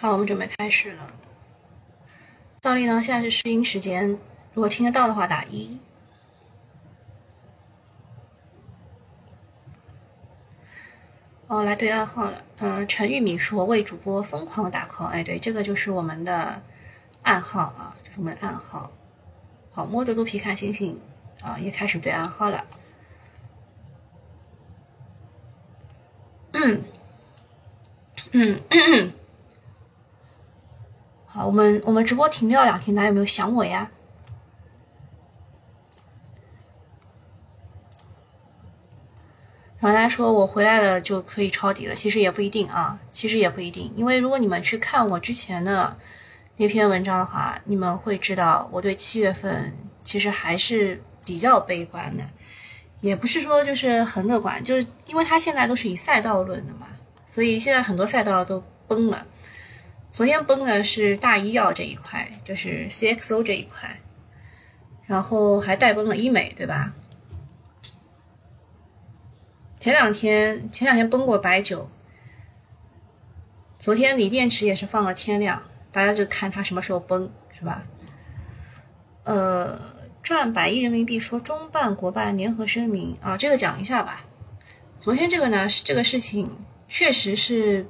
好，我们准备开始了。倒立呢，现在是试音时间，如果听得到的话打一。哦，来对暗号了。嗯，陈玉敏说为主播疯狂打 call，哎，对，这个就是我们的暗号啊，这是我们的暗号。好，摸着肚皮看星星啊，也开始对暗号了。嗯嗯，嗯。我们我们直播停掉两天，大家有没有想我呀？然后大家说我回来了就可以抄底了，其实也不一定啊，其实也不一定，因为如果你们去看我之前的那篇文章的话，你们会知道我对七月份其实还是比较悲观的，也不是说就是很乐观，就是因为它现在都是以赛道论的嘛，所以现在很多赛道都崩了。昨天崩的是大医药这一块，就是 CXO 这一块，然后还带崩了医美，对吧？前两天前两天崩过白酒，昨天锂电池也是放了天量，大家就看它什么时候崩，是吧？呃，赚百亿人民币说中办国办联合声明啊，这个讲一下吧。昨天这个呢，这个事情确实是。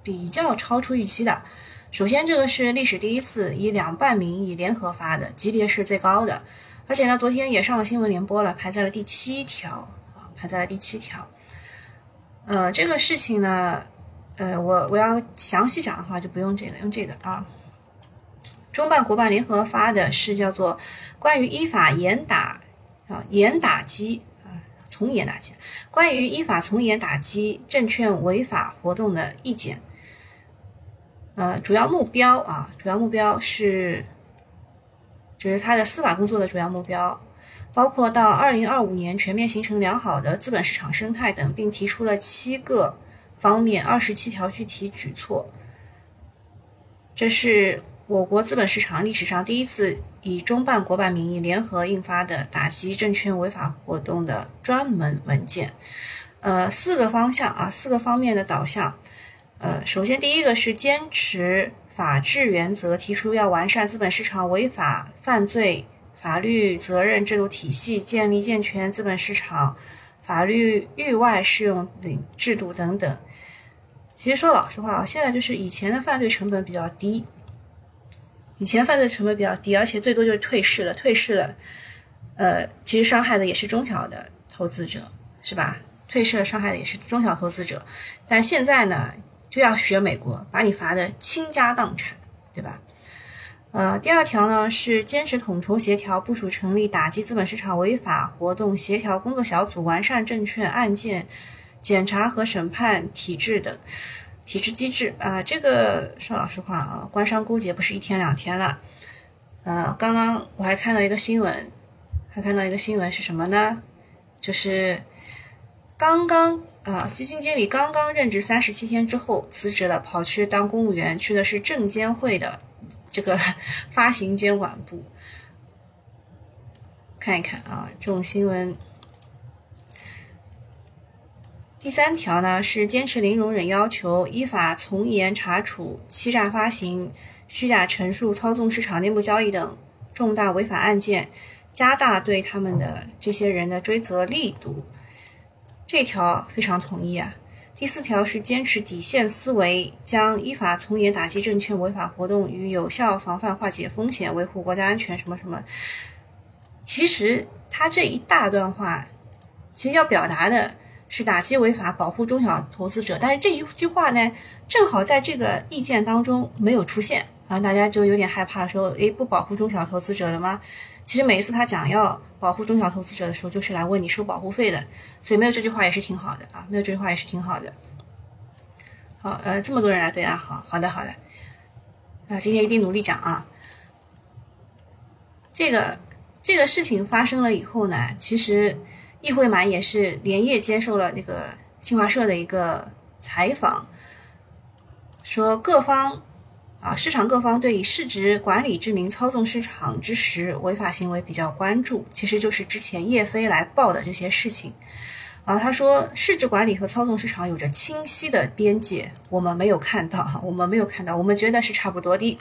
比较超出预期的。首先，这个是历史第一次以两办名义联合发的，级别是最高的。而且呢，昨天也上了新闻联播了，排在了第七条啊，排在了第七条。呃，这个事情呢，呃，我我要详细讲的话，就不用这个，用这个啊。中办国办联合发的是叫做关于依法严打啊严打击啊从严打击，关于依法从严打击证券违法活动的意见。呃，主要目标啊，主要目标是，就是它的司法工作的主要目标，包括到二零二五年全面形成良好的资本市场生态等，并提出了七个方面二十七条具体举措。这是我国资本市场历史上第一次以中办国办名义联合印发的打击证券违法活动的专门文件。呃，四个方向啊，四个方面的导向。呃，首先第一个是坚持法治原则，提出要完善资本市场违法犯罪法律责任制度体系，建立健全资本市场法律域外适用领制度等等。其实说老实话啊，现在就是以前的犯罪成本比较低，以前犯罪成本比较低，而且最多就是退市了，退市了，呃，其实伤害的也是中小的投资者，是吧？退市了，伤害的也是中小投资者，但现在呢？就要学美国，把你罚的倾家荡产，对吧？呃，第二条呢是坚持统筹协调，部署成立打击资本市场违法活动协调工作小组，完善证券案件检查和审判体制等体制机制。啊，这个说老实话啊，官商勾结不是一天两天了。呃，刚刚我还看到一个新闻，还看到一个新闻是什么呢？就是刚刚。啊，基金经理刚刚任职三十七天之后辞职了，跑去当公务员，去的是证监会的这个 发行监管部。看一看啊，这种新闻。第三条呢是坚持零容忍要求，依法从严查处欺诈发行、虚假陈述、操纵市场、内幕交易等重大违法案件，加大对他们的这些人的追责力度。这条非常同意啊。第四条是坚持底线思维，将依法从严打击证券违法活动与有效防范化解风险，维护国家安全什么什么。其实他这一大段话，其实要表达的是打击违法，保护中小投资者。但是这一句话呢，正好在这个意见当中没有出现，然后大家就有点害怕，说：“诶，不保护中小投资者了吗？”其实每一次他讲要保护中小投资者的时候，就是来问你收保护费的，所以没有这句话也是挺好的啊，没有这句话也是挺好的。好，呃，这么多人来对啊，好好的好的，啊，今天一定努力讲啊。这个这个事情发生了以后呢，其实易会满也是连夜接受了那个新华社的一个采访，说各方。啊，市场各方对以市值管理之名操纵市场之时违法行为比较关注，其实就是之前叶飞来报的这些事情。啊，他说市值管理和操纵市场有着清晰的边界，我们没有看到哈，我们没有看到，我们觉得是差不多的。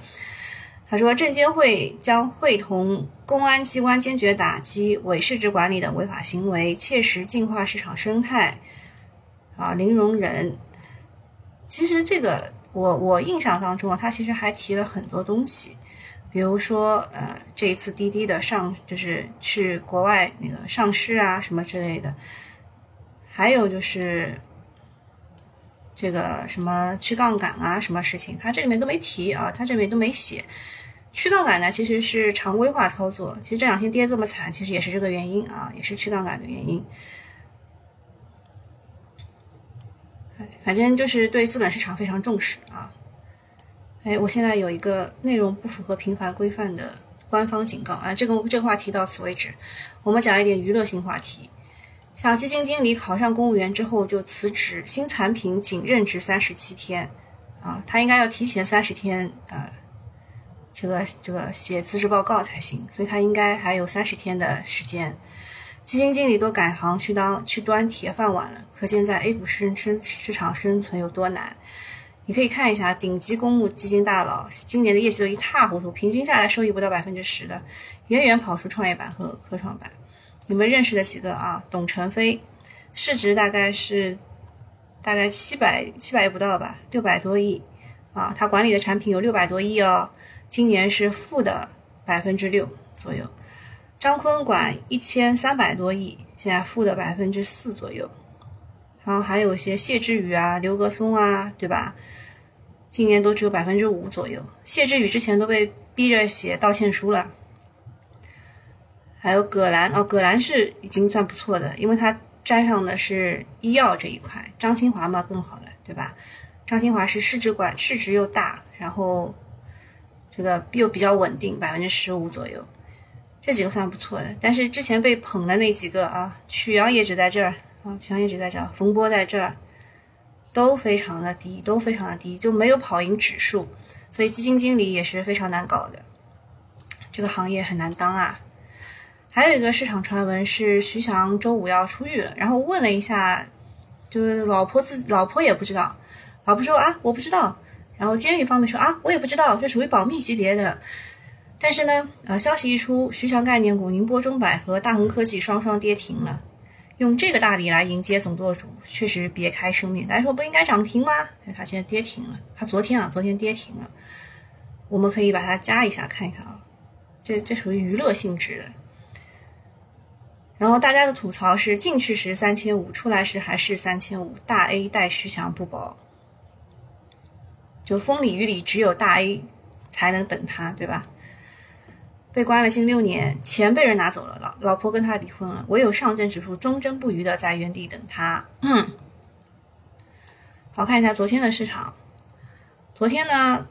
他说，证监会将会同公安机关坚决打击伪市值管理等违法行为，切实净化市场生态，啊，零容忍。其实这个，我我印象当中啊，他其实还提了很多东西，比如说，呃，这一次滴滴的上就是去国外那个上市啊，什么之类的，还有就是这个什么去杠杆啊，什么事情，他这里面都没提啊，他这里面都没写。去杠杆呢，其实是常规化操作。其实这两天跌这么惨，其实也是这个原因啊，也是去杠杆的原因。哎，反正就是对资本市场非常重视啊。哎，我现在有一个内容不符合平台规范的官方警告啊，这个这个话题到此为止。我们讲一点娱乐性话题，像基金经理考上公务员之后就辞职，新产品仅任职三十七天啊，他应该要提前三十天呃。这个这个写辞职报告才行，所以他应该还有三十天的时间。基金经理都改行去当去端铁饭碗了，可见在 A 股生生市场生存有多难。你可以看一下顶级公募基金大佬今年的业绩都一塌糊涂，平均下来收益不到百分之十的，远远跑出创业板和科创板。你们认识的几个啊？董承飞，市值大概是大概七百七百不到吧，六百多亿啊，他管理的产品有六百多亿哦。今年是负的百分之六左右，张坤管一千三百多亿，现在负的百分之四左右，然后还有一些谢志宇啊、刘格松啊，对吧？今年都只有百分之五左右。谢志宇之前都被逼着写道歉书了，还有葛兰哦，葛兰是已经算不错的，因为他沾上的是医药这一块。张清华嘛更好了，对吧？张清华是市值管市值又大，然后。这个又比较稳定，百分之十五左右，这几个算不错的。但是之前被捧的那几个啊，曲阳也只在这儿啊，曲阳也只在这儿，冯波在这儿，都非常的低，都非常的低，就没有跑赢指数，所以基金经理也是非常难搞的，这个行业很难当啊。还有一个市场传闻是徐翔周五要出狱了，然后问了一下，就是老婆自老婆也不知道，老婆说啊，我不知道。然后监狱方面说啊，我也不知道，这属于保密级别的。但是呢，呃，消息一出，徐翔概念股宁波中百和大恒科技双双跌停了。用这个大礼来迎接总舵主，确实别开生面。大家说不应该涨停吗？哎，它现在跌停了。它昨天啊，昨天跌停了。我们可以把它加一下看一看啊，这这属于娱乐性质的。然后大家的吐槽是进去时三千五，出来时还是三千五，大 A 待徐翔不保。就风里雨里，只有大 A 才能等他，对吧？被关了近六年，钱被人拿走了，老老婆跟他离婚了，唯有上证指数忠贞不渝的在原地等他。嗯，好看一下昨天的市场，昨天呢，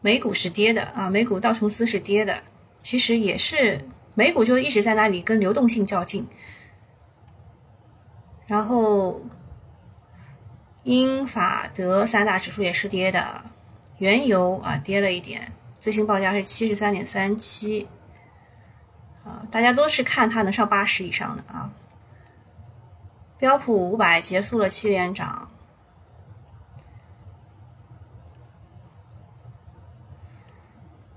美股是跌的啊，美股道琼斯是跌的，其实也是美股就一直在那里跟流动性较劲，然后。英法德三大指数也是跌的，原油啊跌了一点，最新报价是七十三点三七，啊，大家都是看它能上八十以上的啊。标普五百结束了七连涨，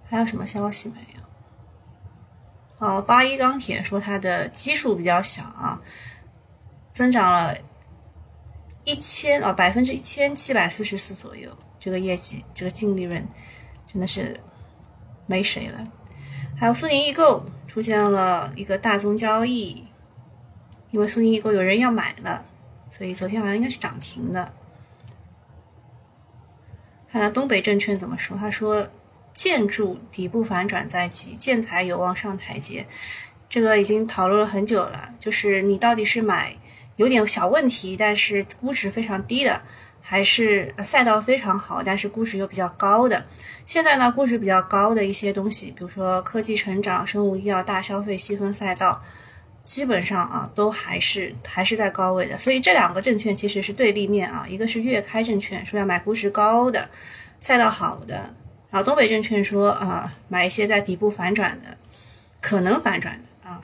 还有什么消息没有？哦，八一钢铁说它的基数比较小啊，增长了。一千啊，百分之一千七百四十四左右，这个业绩，这个净利润，真的是没谁了。还有苏宁易购出现了一个大宗交易，因为苏宁易购有人要买了，所以昨天好像应该是涨停的。看看东北证券怎么说，他说建筑底部反转在即，建材有望上台阶。这个已经讨论了很久了，就是你到底是买。有点小问题，但是估值非常低的，还是赛道非常好，但是估值又比较高的。现在呢，估值比较高的一些东西，比如说科技成长、生物医药、大消费细分赛道，基本上啊都还是还是在高位的。所以这两个证券其实是对立面啊，一个是粤开证券说要买估值高的、赛道好的，然后东北证券说啊买一些在底部反转的、可能反转的啊。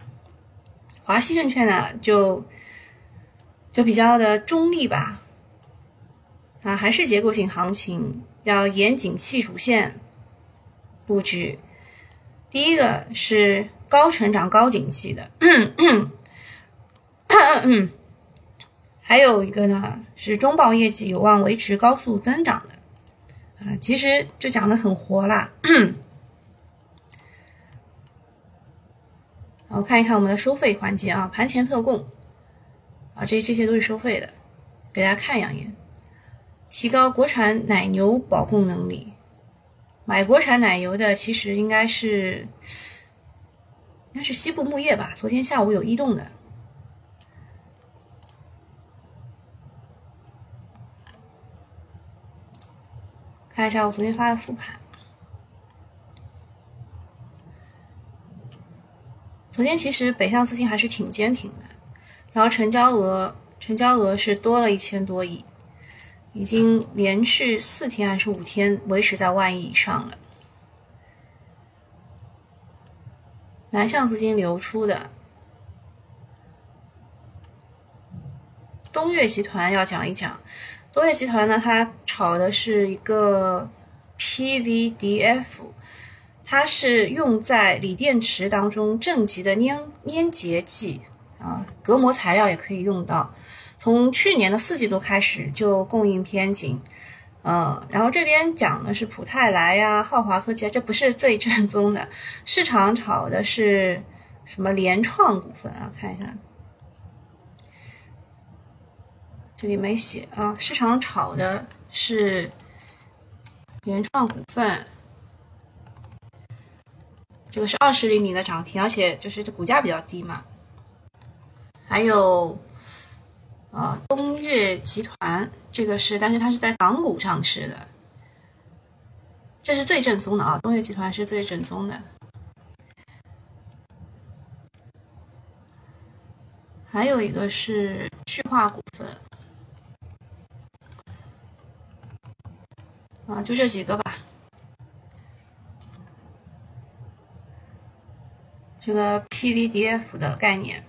华西证券呢就。就比较的中立吧。啊，还是结构性行情，要严谨气主线布局。第一个是高成长、高景气的，还有一个呢是中报业绩有望维持高速增长的。啊，其实就讲的很活啦。然后看一看我们的收费环节啊，盘前特供啊，这这些都是收费的，给大家看两眼。提高国产奶牛保供能力，买国产奶牛的其实应该是应该是西部牧业吧？昨天下午有异动的，看一下我昨天发的复盘。昨天其实北向资金还是挺坚挺的，然后成交额成交额是多了一千多亿。已经连续四天还是五天维持在万亿以上了。南向资金流出的，东岳集团要讲一讲。东岳集团呢，它炒的是一个 PVDF，它是用在锂电池当中正极的粘粘结剂啊，隔膜材料也可以用到。从去年的四季度开始就供应偏紧，呃，然后这边讲的是普泰来呀、浩华科技啊，这不是最正宗的。市场炒的是什么联创股份啊？看一下，这里没写啊。市场炒的是联创股份，这个是二十厘米的涨停，而且就是这股价比较低嘛。还有。啊，东岳集团这个是，但是它是在港股上市的，这是最正宗的啊。东岳集团是最正宗的，还有一个是旭化股份，啊，就这几个吧。这个 PVDF 的概念。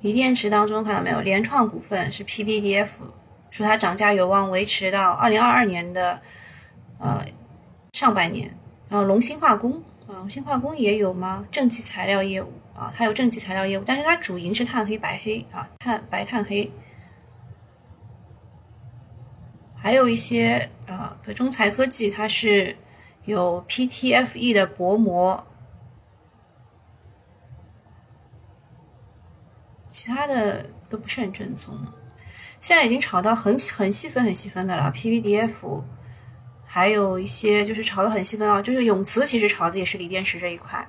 锂电池当中看到没有？联创股份是 PVDF，说它涨价有望维持到二零二二年的呃上半年。然后龙芯化工啊，龙芯化工也有吗？正极材料业务啊，它有正极材料业务，但是它主营是碳黑白黑啊，碳白碳黑。还有一些啊，中材科技它是有 PTFE 的薄膜。其他的都不是很正宗，现在已经炒到很很细分、很细分的了。PVDF，还有一些就是炒的很细分啊，就是永磁其实炒的也是锂电池这一块。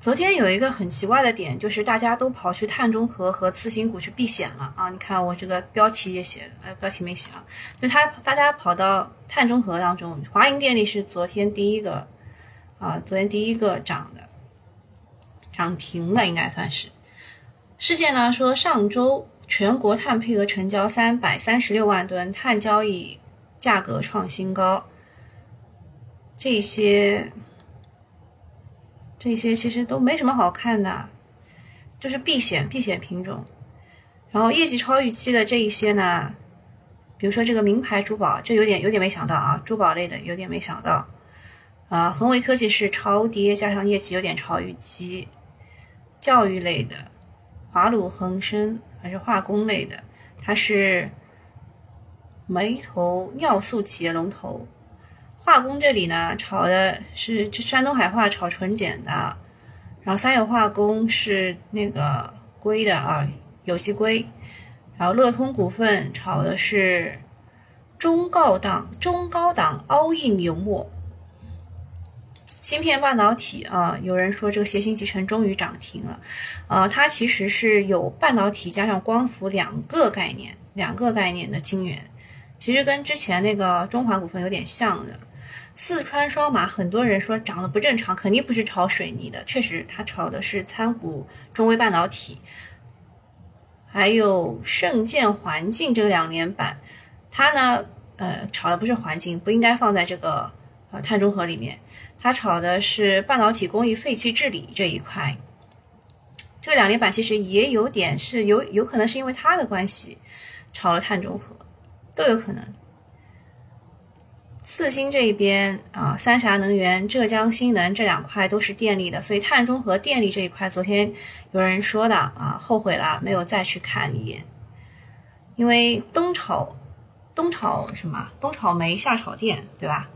昨天有一个很奇怪的点，就是大家都跑去碳中和和次新股去避险了啊！你看我这个标题也写，呃，标题没写啊，就他大家跑到碳中和当中，华银电力是昨天第一个啊，昨天第一个涨的，涨停了应该算是。事件呢说，上周全国碳配额成交三百三十六万吨，碳交易价格创新高。这些这些其实都没什么好看的，就是避险避险品种。然后业绩超预期的这一些呢，比如说这个名牌珠宝，这有点有点没想到啊，珠宝类的有点没想到。啊，恒维科技是超跌，加上业绩有点超预期。教育类的。华鲁恒生还是化工类的，它是煤头尿素企业龙头。化工这里呢，炒的是山东海化炒纯碱的，然后三友化工是那个硅的啊，有机硅。然后乐通股份炒的是中高档中高档凹印油墨。芯片半导体啊，有人说这个协鑫集成终于涨停了，呃，它其实是有半导体加上光伏两个概念，两个概念的晶圆，其实跟之前那个中华股份有点像的。四川双马，很多人说涨得不正常，肯定不是炒水泥的，确实它炒的是参股中微半导体，还有圣建环境这个两连板，它呢，呃，炒的不是环境，不应该放在这个呃碳中和里面。它炒的是半导体工艺废弃治理这一块。这个两连板其实也有点是有有可能是因为它的关系炒了碳中和，都有可能。次新这一边啊，三峡能源、浙江新能这两块都是电力的，所以碳中和电力这一块，昨天有人说的啊，后悔了，没有再去看一眼，因为冬炒冬炒什么？冬炒煤，夏炒电，对吧？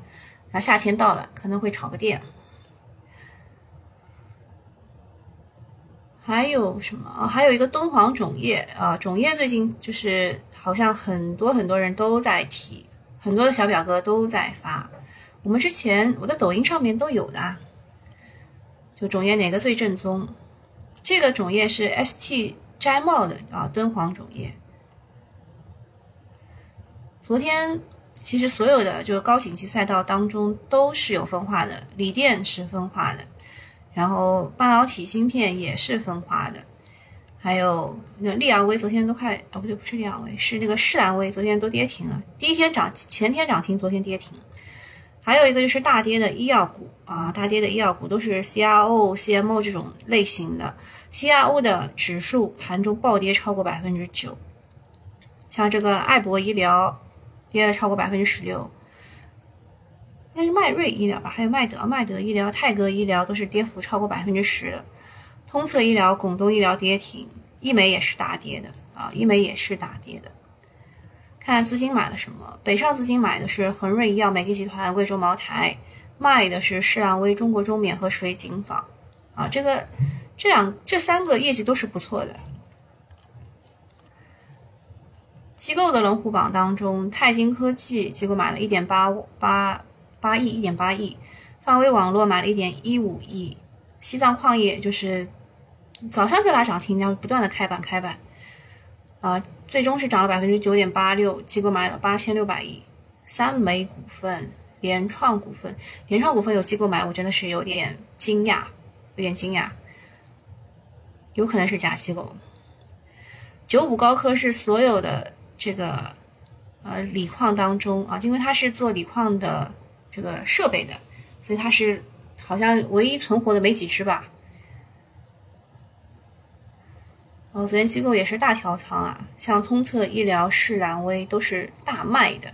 夏天到了，可能会炒个电。还有什么？还有一个敦煌种业啊，种业最近就是好像很多很多人都在提。很多的小表哥都在发，我们之前我的抖音上面都有的，就种业哪个最正宗？这个种业是 ST 摘帽的啊，敦煌种业。昨天其实所有的就是高景气赛道当中都是有分化的，锂电是分化的，然后半导体芯片也是分化的。还有那利昂威昨天都快哦不对不是利昂威是那个士兰威昨天都跌停了，第一天涨前天涨停，昨天跌停。还有一个就是大跌的医药股啊，大跌的医药股都是 CRO、CMO 这种类型的，CRO 的指数盘中暴跌超过百分之九，像这个艾博医疗跌了超过百分之十六，应该是迈瑞医疗吧，还有麦德、迈德医疗、泰格医疗都是跌幅超过百分之十的。通策医疗、广东医疗跌停，医美也是大跌的啊，医美也是大跌的。看看资金买了什么，北上资金买的是恒瑞医药、美的集团、贵州茅台，卖的是士兰威、中国中免和水井坊啊，这个这两这三个业绩都是不错的。机构的龙虎榜当中，泰晶科技机构买了一点八八八亿，一点八亿，泛威网络买了一点一五亿，西藏矿业就是。早上就拉涨停，然后不断的开板开板，啊，最终是涨了百分之九点八六，机构买了八千六百亿。三煤股份、联创股份、联创股份有机构买，我真的是有点惊讶，有点惊讶，有可能是假机构。九五高科是所有的这个呃锂矿当中啊，因为它是做锂矿的这个设备的，所以它是好像唯一存活的没几只吧。哦，昨天机构也是大调仓啊，像通策医疗、士兰威都是大卖的。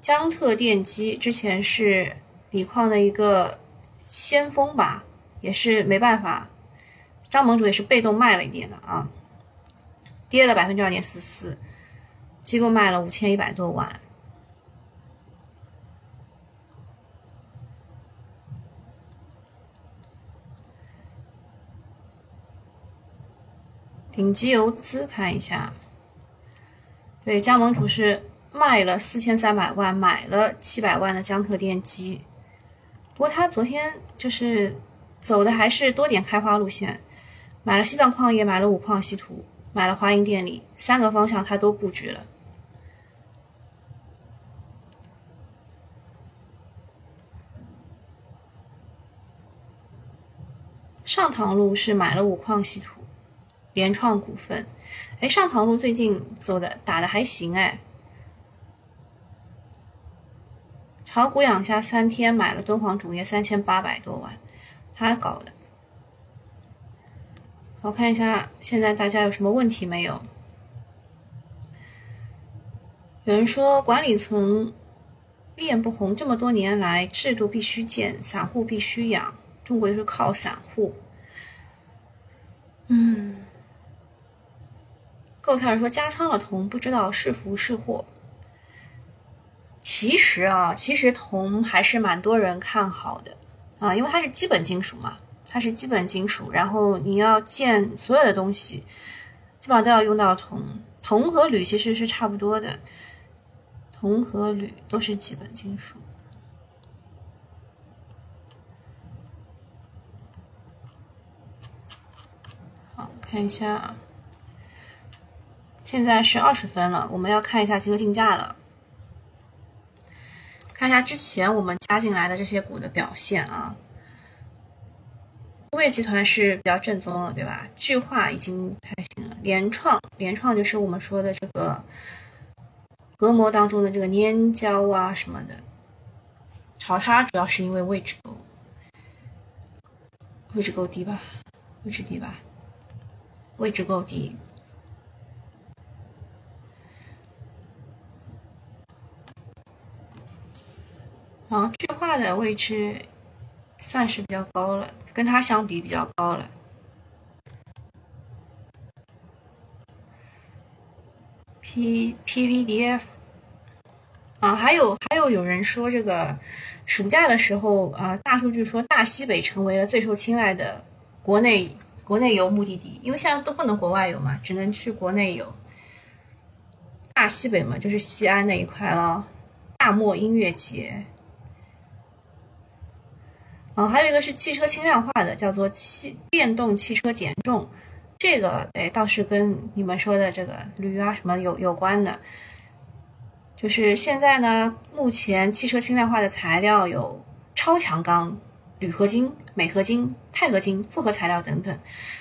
江特电机之前是锂矿的一个先锋吧，也是没办法，张盟主也是被动卖了一点的啊，跌了百分之二点四四，机构卖了五千一百多万。顶级游资看一下，对，加盟主是卖了四千三百万，买了七百万的江特电机。不过他昨天就是走的还是多点开花路线，买了西藏矿业，买了五矿稀土，买了华银电力，三个方向他都布局了。上塘路是买了五矿稀土。联创股份，哎，上塘路最近走的打的还行哎，炒股养家三天买了敦煌种业三千八百多万，他搞的。我看一下现在大家有什么问题没有？有人说管理层练不红，这么多年来制度必须建，散户必须养，中国就是靠散户。嗯。购票人说加仓了铜，不知道是福是祸。其实啊，其实铜还是蛮多人看好的啊，因为它是基本金属嘛，它是基本金属。然后你要建所有的东西，基本上都要用到铜。铜和铝其实是差不多的，铜和铝都是基本金属。好，看一下。现在是二十分了，我们要看一下集合竞价了。看一下之前我们加进来的这些股的表现啊。工业集团是比较正宗的，对吧？巨化已经太行了。联创，联创就是我们说的这个隔膜当中的这个粘胶啊什么的。炒它主要是因为位置够，位置够低吧，位置低吧，位置够低。然后巨化的位置算是比较高了，跟它相比比较高了。P P V D F 啊，还有还有有人说这个暑假的时候啊，大数据说大西北成为了最受青睐的国内国内游目的地，因为现在都不能国外游嘛，只能去国内游。大西北嘛，就是西安那一块了，大漠音乐节。嗯，还有一个是汽车轻量化的，叫做汽电动汽车减重，这个哎倒是跟你们说的这个驴啊什么有有关的。就是现在呢，目前汽车轻量化的材料有超强钢、铝合金、镁合金、钛合金、复合材料等等，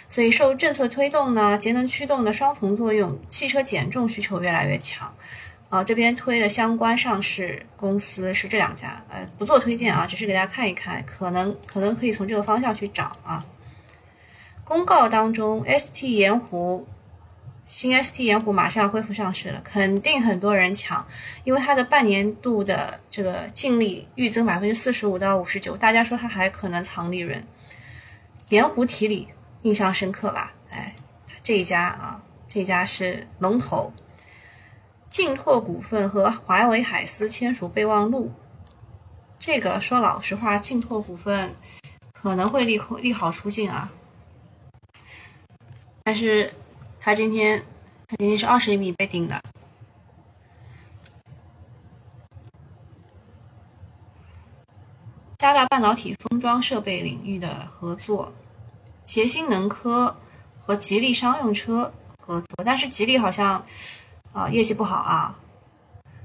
所以受政策推动呢，节能驱动的双重作用，汽车减重需求越来越强。啊，这边推的相关上市公司是这两家，呃，不做推荐啊，只是给大家看一看，可能可能可以从这个方向去找啊。公告当中，ST 盐湖新 ST 盐湖马上要恢复上市了，肯定很多人抢，因为它的半年度的这个净利预增百分之四十五到五十九，大家说它还可能藏利润。盐湖提锂印象深刻吧？哎，这一家啊，这家是龙头。劲拓股份和华为海思签署备忘录，这个说老实话，劲拓股份可能会利利好出尽啊。但是他今天，他今天是二十厘米被顶的。加大半导体封装设备领域的合作，捷星能科和吉利商用车合作，但是吉利好像。啊，业绩不好啊！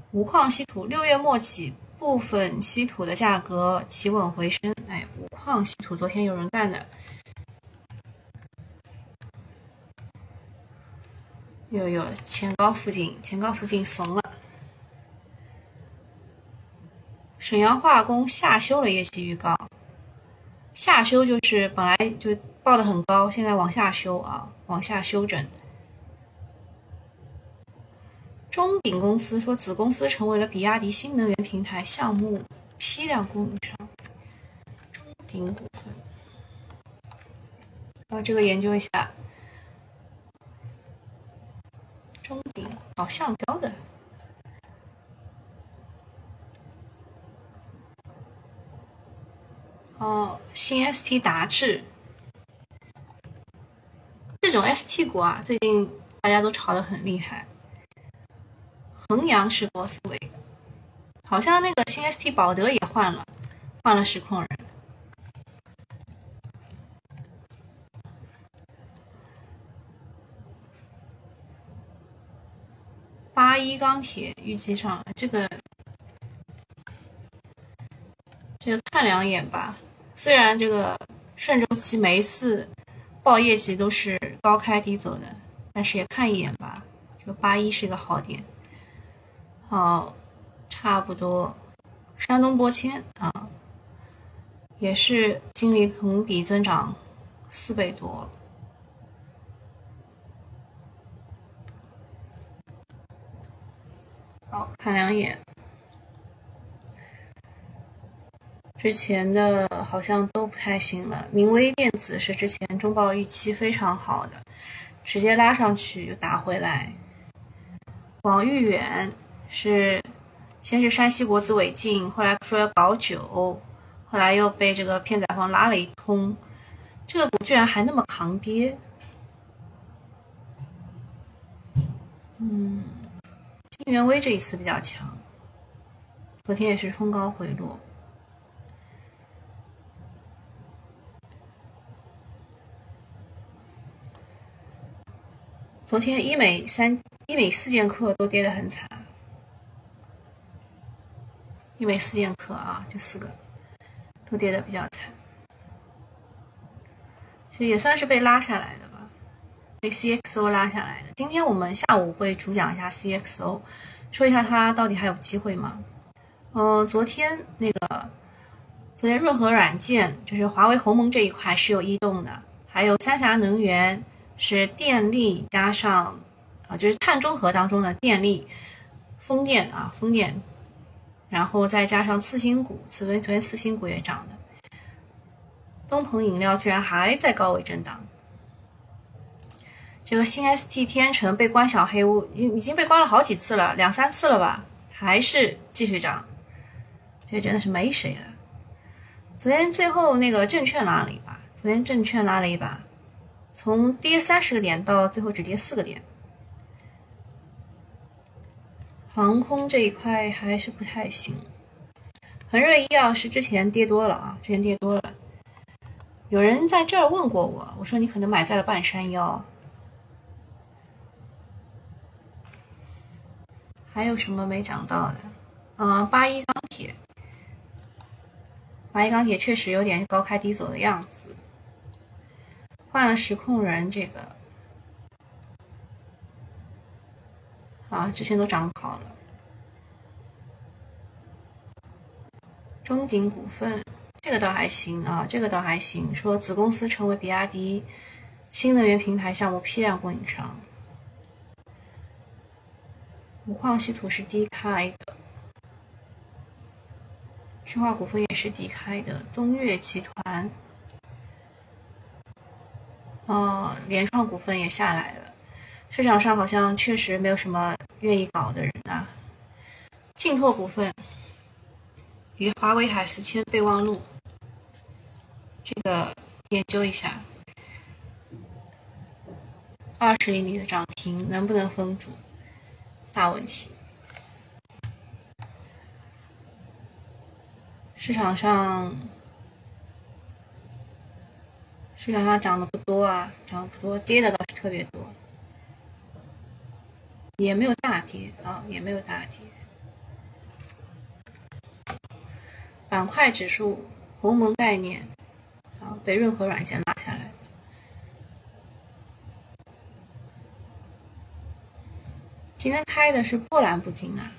无矿稀土六月末起，部分稀土的价格企稳回升。哎，无矿稀土昨天有人干的，有有前高附近，前高附近怂了。沈阳化工下修了业绩预告，下修就是本来就报的很高，现在往下修啊，往下修整。中鼎公司说，子公司成为了比亚迪新能源平台项目批量供应商。中鼎股份，啊，这个研究一下。中鼎搞橡胶的。哦，新 ST 达志，这种 ST 股啊，最近大家都炒得很厉害。衡阳是波斯维，好像那个新 ST 宝德也换了，换了实控人。八一钢铁预计上这个，这个看两眼吧。虽然这个顺周期每一次报业绩都是高开低走的，但是也看一眼吧。这个八一是一个好点。好，差不多。山东玻纤啊，也是经历同比增长四倍多。好看两眼，之前的好像都不太行了。明威电子是之前中报预期非常好的，直接拉上去又打回来。广誉远。是，先是山西国资委进，后来说要搞酒，后来又被这个片仔癀拉了一通，这个股居然还那么抗跌。嗯，金源微这一次比较强，昨天也是冲高回落。昨天医美三、医美四剑客都跌得很惨。医美四剑客啊，这四个都跌的比较惨，其实也算是被拉下来的，被 CXO 拉下来的。今天我们下午会主讲一下 CXO，说一下它到底还有机会吗？嗯，昨天那个昨天润和软件就是华为鸿蒙这一块是有异动的，还有三峡能源是电力加上啊，就是碳中和当中的电力、风电啊，风电，然后再加上次新股，昨天昨天次新股也涨的。东鹏饮料居然还在高位震荡，这个新 ST 天成被关小黑屋，已已经被关了好几次了，两三次了吧，还是继续涨，这真的是没谁了。昨天最后那个证券拉了一把，昨天证券拉了一把，从跌三十个点到最后只跌四个点。航空这一块还是不太行，恒瑞医药是之前跌多了啊，之前跌多了。有人在这儿问过我，我说你可能买在了半山腰。还有什么没讲到的？嗯，八一钢铁，八一钢铁确实有点高开低走的样子。换了实控人，这个啊，之前都涨好了。中鼎股份。这个倒还行啊，这个倒还行。说子公司成为比亚迪新能源平台项目批量供应商。五矿稀土是低开的，旭化股份也是低开的。东岳集团，哦，联创股份也下来了。市场上好像确实没有什么愿意搞的人啊。晋拓股份。与华为海思签备忘录，这个研究一下，二十厘米的涨停能不能封住？大问题。市场上，市场上涨的不多啊，涨的不多，跌的倒是特别多，也没有大跌啊，也没有大跌。板块指数，鸿蒙概念，啊，被润和软件拉下来今天开的是波澜不惊啊，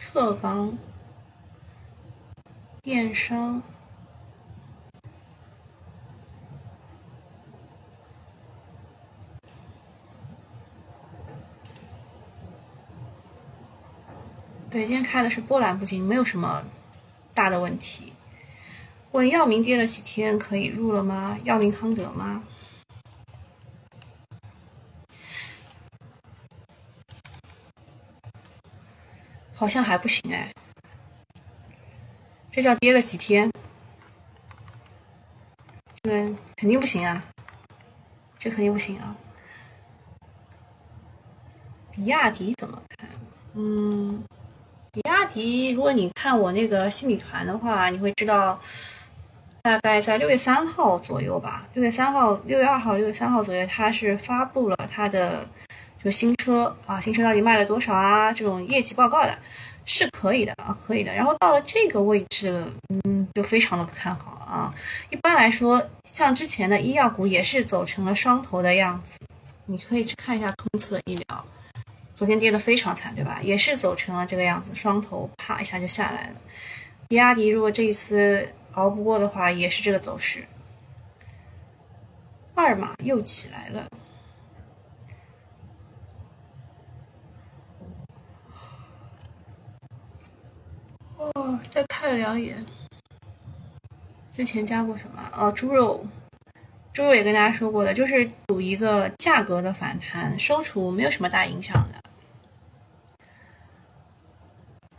特钢，电商。对，今天开的是波澜不惊，没有什么大的问题。问药明跌了几天，可以入了吗？药明康德吗？好像还不行哎，这叫跌了几天？这个肯定不行啊，这肯定不行啊。比亚迪怎么看？嗯。比亚迪，如果你看我那个新米团的话，你会知道，大概在六月三号左右吧，六月三号、六月二号、六月三号左右，它是发布了它的就新车啊，新车到底卖了多少啊？这种业绩报告的，是可以的啊，可以的。然后到了这个位置了，嗯，就非常的不看好啊。一般来说，像之前的医药股也是走成了双头的样子，你可以去看一下通策医疗。昨天跌得非常惨，对吧？也是走成了这个样子，双头啪一下就下来了。比亚迪如果这一次熬不过的话，也是这个走势。二马又起来了。哦，再看两眼。之前加过什么？哦，猪肉。猪肉也跟大家说过的，就是赌一个价格的反弹，收储没有什么大影响的。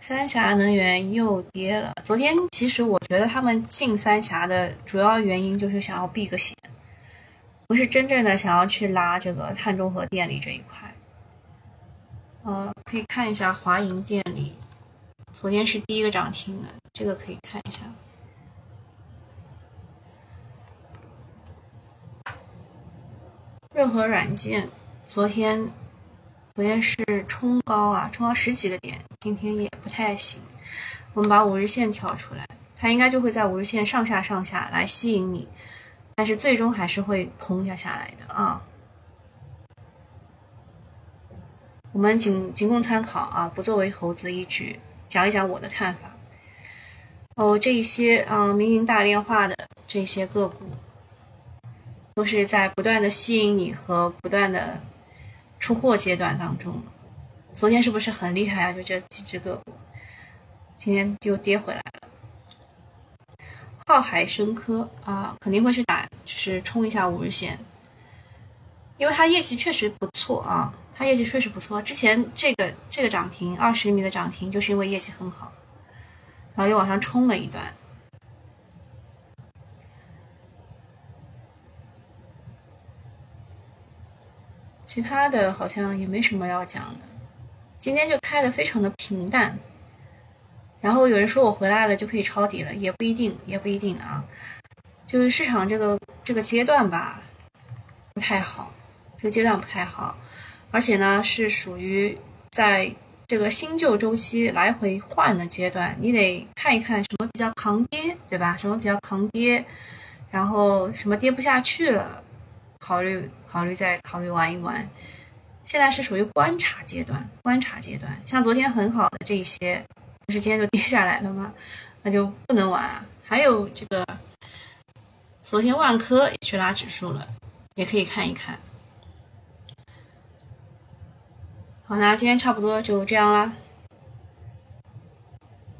三峡能源又跌了。昨天其实我觉得他们进三峡的主要原因就是想要避个险，不是真正的想要去拉这个碳中和电力这一块。呃，可以看一下华银电力，昨天是第一个涨停的，这个可以看一下。润和软件昨天。昨天是冲高啊，冲高十几个点，今天也不太行。我们把五日线挑出来，它应该就会在五日线上下上下来吸引你，但是最终还是会砰一下下来的啊。我们仅仅供参考啊，不作为投资依据，讲一讲我的看法。哦，这一些啊，民营大炼化的这些个股，都是在不断的吸引你和不断的出货阶段当中。昨天是不是很厉害啊？就这几只个股，今天又跌回来了。浩海生科啊，肯定会去打，就是冲一下五日线，因为它业绩确实不错啊，它业绩确实不错。之前这个这个涨停二十厘米的涨停，就是因为业绩很好。然后又往上冲了一段，其他的好像也没什么要讲的。今天就开的非常的平淡。然后有人说我回来了就可以抄底了，也不一定，也不一定啊。就是市场这个这个阶段吧，不太好，这个阶段不太好，而且呢是属于在。这个新旧周期来回换的阶段，你得看一看什么比较抗跌，对吧？什么比较抗跌，然后什么跌不下去了，考虑考虑再考虑玩一玩。现在是属于观察阶段，观察阶段。像昨天很好的这些，不是今天就跌下来了吗？那就不能玩啊。还有这个，昨天万科也去拉指数了，也可以看一看。好，那今天差不多就这样啦。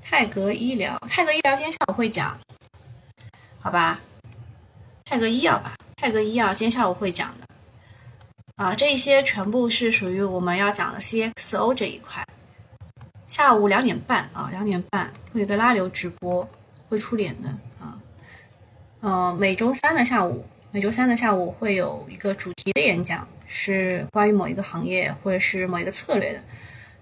泰格医疗，泰格医疗今天下午会讲，好吧？泰格医药吧，泰格医药今天下午会讲的。啊，这一些全部是属于我们要讲的 CXO 这一块。下午两点半啊，两点半会有个拉流直播，会出脸的啊。呃，每周三的下午，每周三的下午会有一个主题的演讲。是关于某一个行业或者是某一个策略的。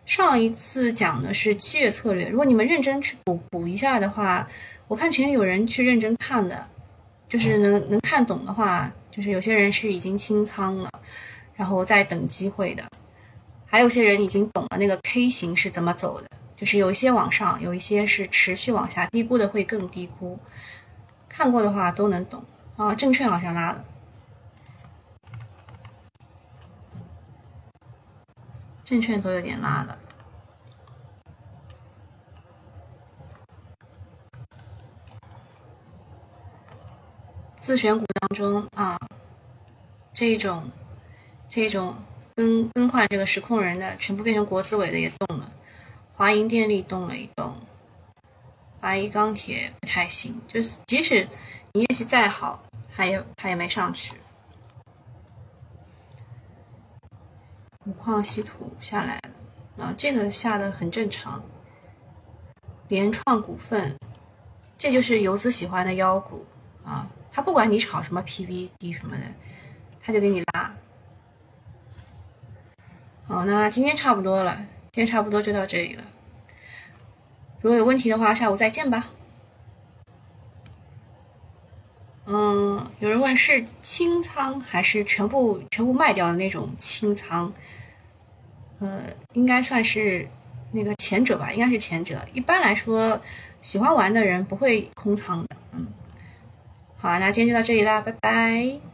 上一次讲的是七月策略，如果你们认真去补补一下的话，我看群里有人去认真看的，就是能能看懂的话，就是有些人是已经清仓了，然后在等机会的，还有些人已经懂了那个 K 型是怎么走的，就是有一些往上，有一些是持续往下，低估的会更低估，看过的话都能懂啊。证券好像拉了。证券都有点拉了，自选股当中啊，这种这种更更换这个实控人的，全部变成国资委的也动了，华银电力动了一动，华谊钢铁不太行，就是即使你业绩再好，它也它也没上去。五矿稀土下来了啊，这个下的很正常。联创股份，这就是游资喜欢的妖股啊，他不管你炒什么 PVD 什么的，他就给你拉。好，那今天差不多了，今天差不多就到这里了。如果有问题的话，下午再见吧。嗯，有人问是清仓还是全部全部卖掉的那种清仓？呃，应该算是那个前者吧，应该是前者。一般来说，喜欢玩的人不会空仓的。好，那今天就到这里啦，拜拜。